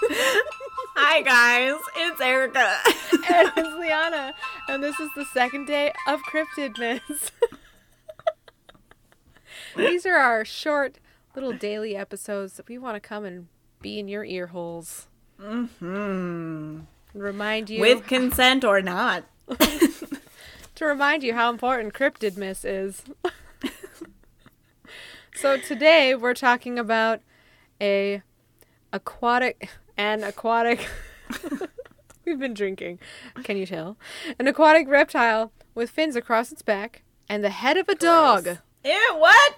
Hi guys, it's Erica. and it's Liana, and this is the second day of Cryptidness. These are our short little daily episodes that we want to come and be in your ear holes. Mm-hmm. Remind you With consent or not. to remind you how important cryptidness is. so today we're talking about a aquatic an aquatic We've been drinking. Can you tell? An aquatic reptile with fins across its back and the head of a dog. Ew, what?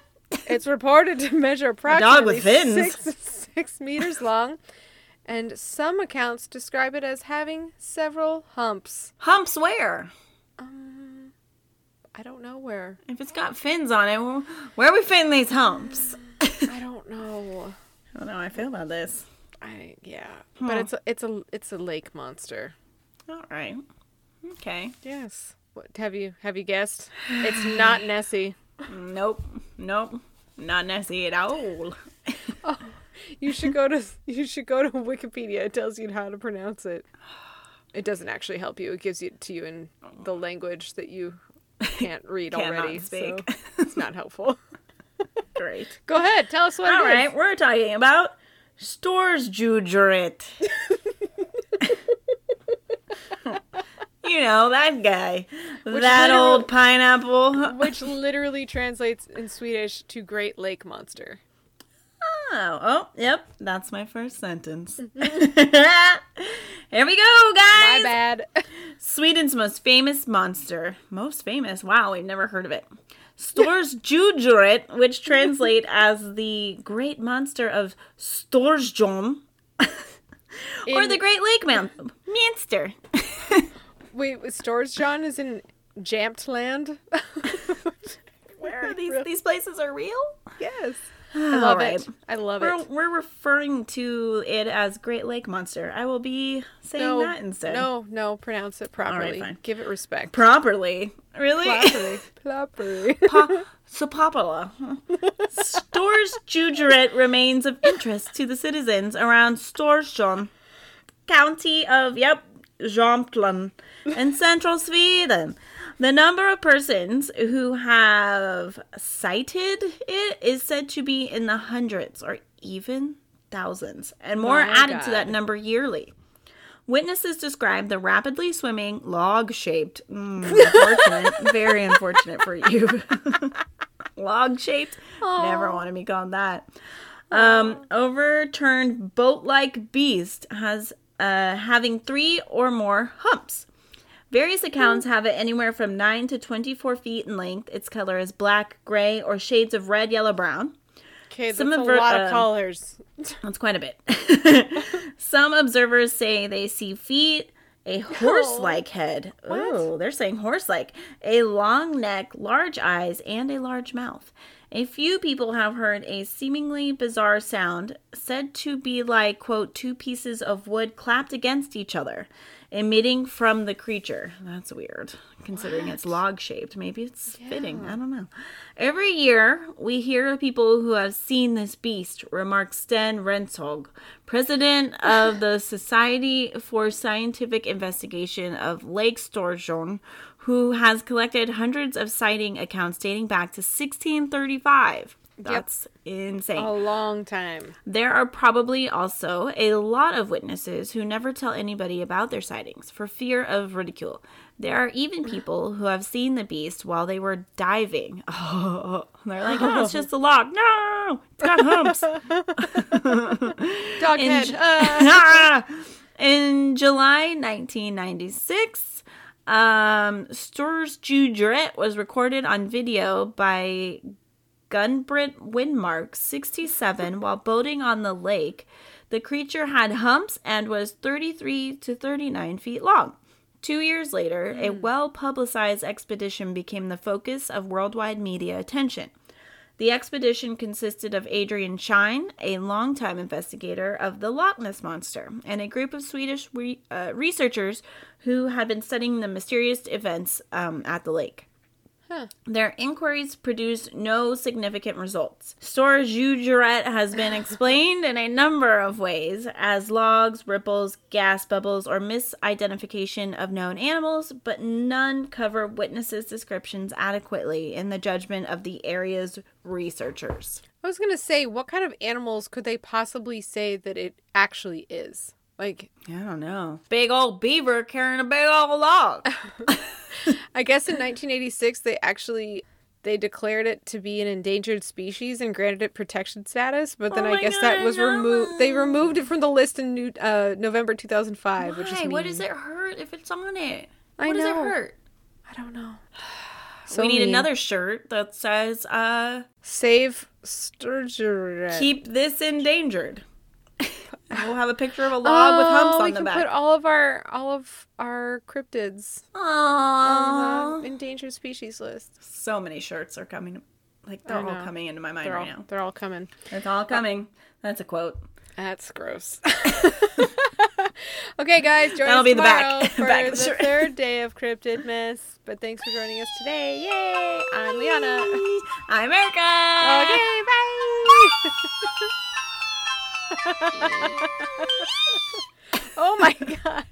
It's reported to measure approximately dog with fins? Six, six meters long, and some accounts describe it as having several humps. Humps where? Um, I don't know where. If it's got fins on it, well, where are we fitting these humps? I don't know. I don't know how I feel about this. I yeah, hmm. but it's a, it's a it's a lake monster. All right. Okay. Yes. What have you have you guessed? It's not Nessie. Nope. Nope. Not Nessie at all. Oh, you should go to you should go to Wikipedia. It tells you how to pronounce it. It doesn't actually help you. It gives it to you in the language that you can't read already. speak. So it's not helpful. Great. Go ahead, tell us what All it is. right, we're talking about stores jujurit. you know that guy, that old pineapple. Which literally translates in Swedish to Great Lake Monster. Oh, oh, yep, that's my first sentence. Mm-hmm. Here we go, guys My bad. Sweden's most famous monster. Most famous? Wow, we've never heard of it. Stors Jujurit, which translate as the great monster of Storsjön, or In- the Great Lake Man- Monster. Wait, Storsjön is in Jämtland? Where are these? These places are real. yes. I love right. it. I love We're, it. we're referring to it as Great Lake Monster. I will be saying No, that instead. no, no, pronounce it properly. Give it respect. Properly. Really? Properly. properly. Pa- Sopopala. Stors Jujurit remains of interest to the citizens around Storsjön, county of, yep, Jämtland, in central Sweden. The number of persons who have sighted it is said to be in the hundreds or even thousands, and more My added to that number yearly. Witnesses describe the rapidly swimming, log shaped, mm, unfortunate, very unfortunate for you. log shaped, never want to be called that. Um, overturned boat like beast has uh, having three or more humps. Various accounts have it anywhere from 9 to 24 feet in length. Its color is black, gray, or shades of red, yellow, brown. Okay, that's Some a lot of um, colors. That's quite a bit. Some observers say they see feet, a horse like head. Oh, they're saying horse like. A long neck, large eyes, and a large mouth. A few people have heard a seemingly bizarre sound said to be like, quote, two pieces of wood clapped against each other, emitting from the creature. That's weird, considering it's log shaped. Maybe it's fitting. I don't know. Every year, we hear of people who have seen this beast, remarks Sten Rentzhog, president of the Society for Scientific Investigation of Lake Storsjön, who has collected hundreds of sighting accounts dating back to 1635. That's insane. A long time. There are probably also a lot of witnesses who never tell anybody about their sightings for fear of ridicule. There are even people who have seen the beast while they were diving. Oh, they're like, oh, it's just a log. No, it's got humps. Dog In head. Uh, In July 1996, um, Stors Judret was recorded on video by Gun-Britt Widmark 67 while boating on the lake. The creature had humps and was 33 to 39 feet long. Two years later, a well publicized expedition became the focus of worldwide media attention. The expedition consisted of Adrian Shine, a longtime investigator of the Loch Ness Monster, and a group of Swedish re- uh, researchers who had been studying the mysterious events um, at the lake. Huh. Their inquiries produced no significant results. Storage Jujuret has been explained in a number of ways as logs, ripples, gas bubbles, or misidentification of known animals, but none cover witnesses' descriptions adequately in the judgment of the area's researchers. I was gonna say, what kind of animals could they possibly say that it actually is? Like, I don't know. Big old beaver carrying a big old log. I guess in 1986 they actually they declared it to be an endangered species and granted it protection status, but then Oh I guess God, that was removed. They removed it from the list in new, uh, November 2005, which is Why? mean. What does it hurt if it's on it? I What does it hurt? I don't know. So we need mean. another shirt that says uh Save sturgeon. keep this endangered. We'll have a picture of a log with humps oh, on Oh, on we the can back. put all of our all of our cryptids on Aww. the uh-huh. endangered species list. So many shirts are coming. Like they're all coming into my mind They're all right now. they're all coming. It's all coming. That's a quote. That's gross. okay, guys, join That'll us be the back- tomorrow for back the the third day of Cryptidness. But thanks for joining us today. Yay! I'm Liana. I'm Erica. Okay, bye. oh my god.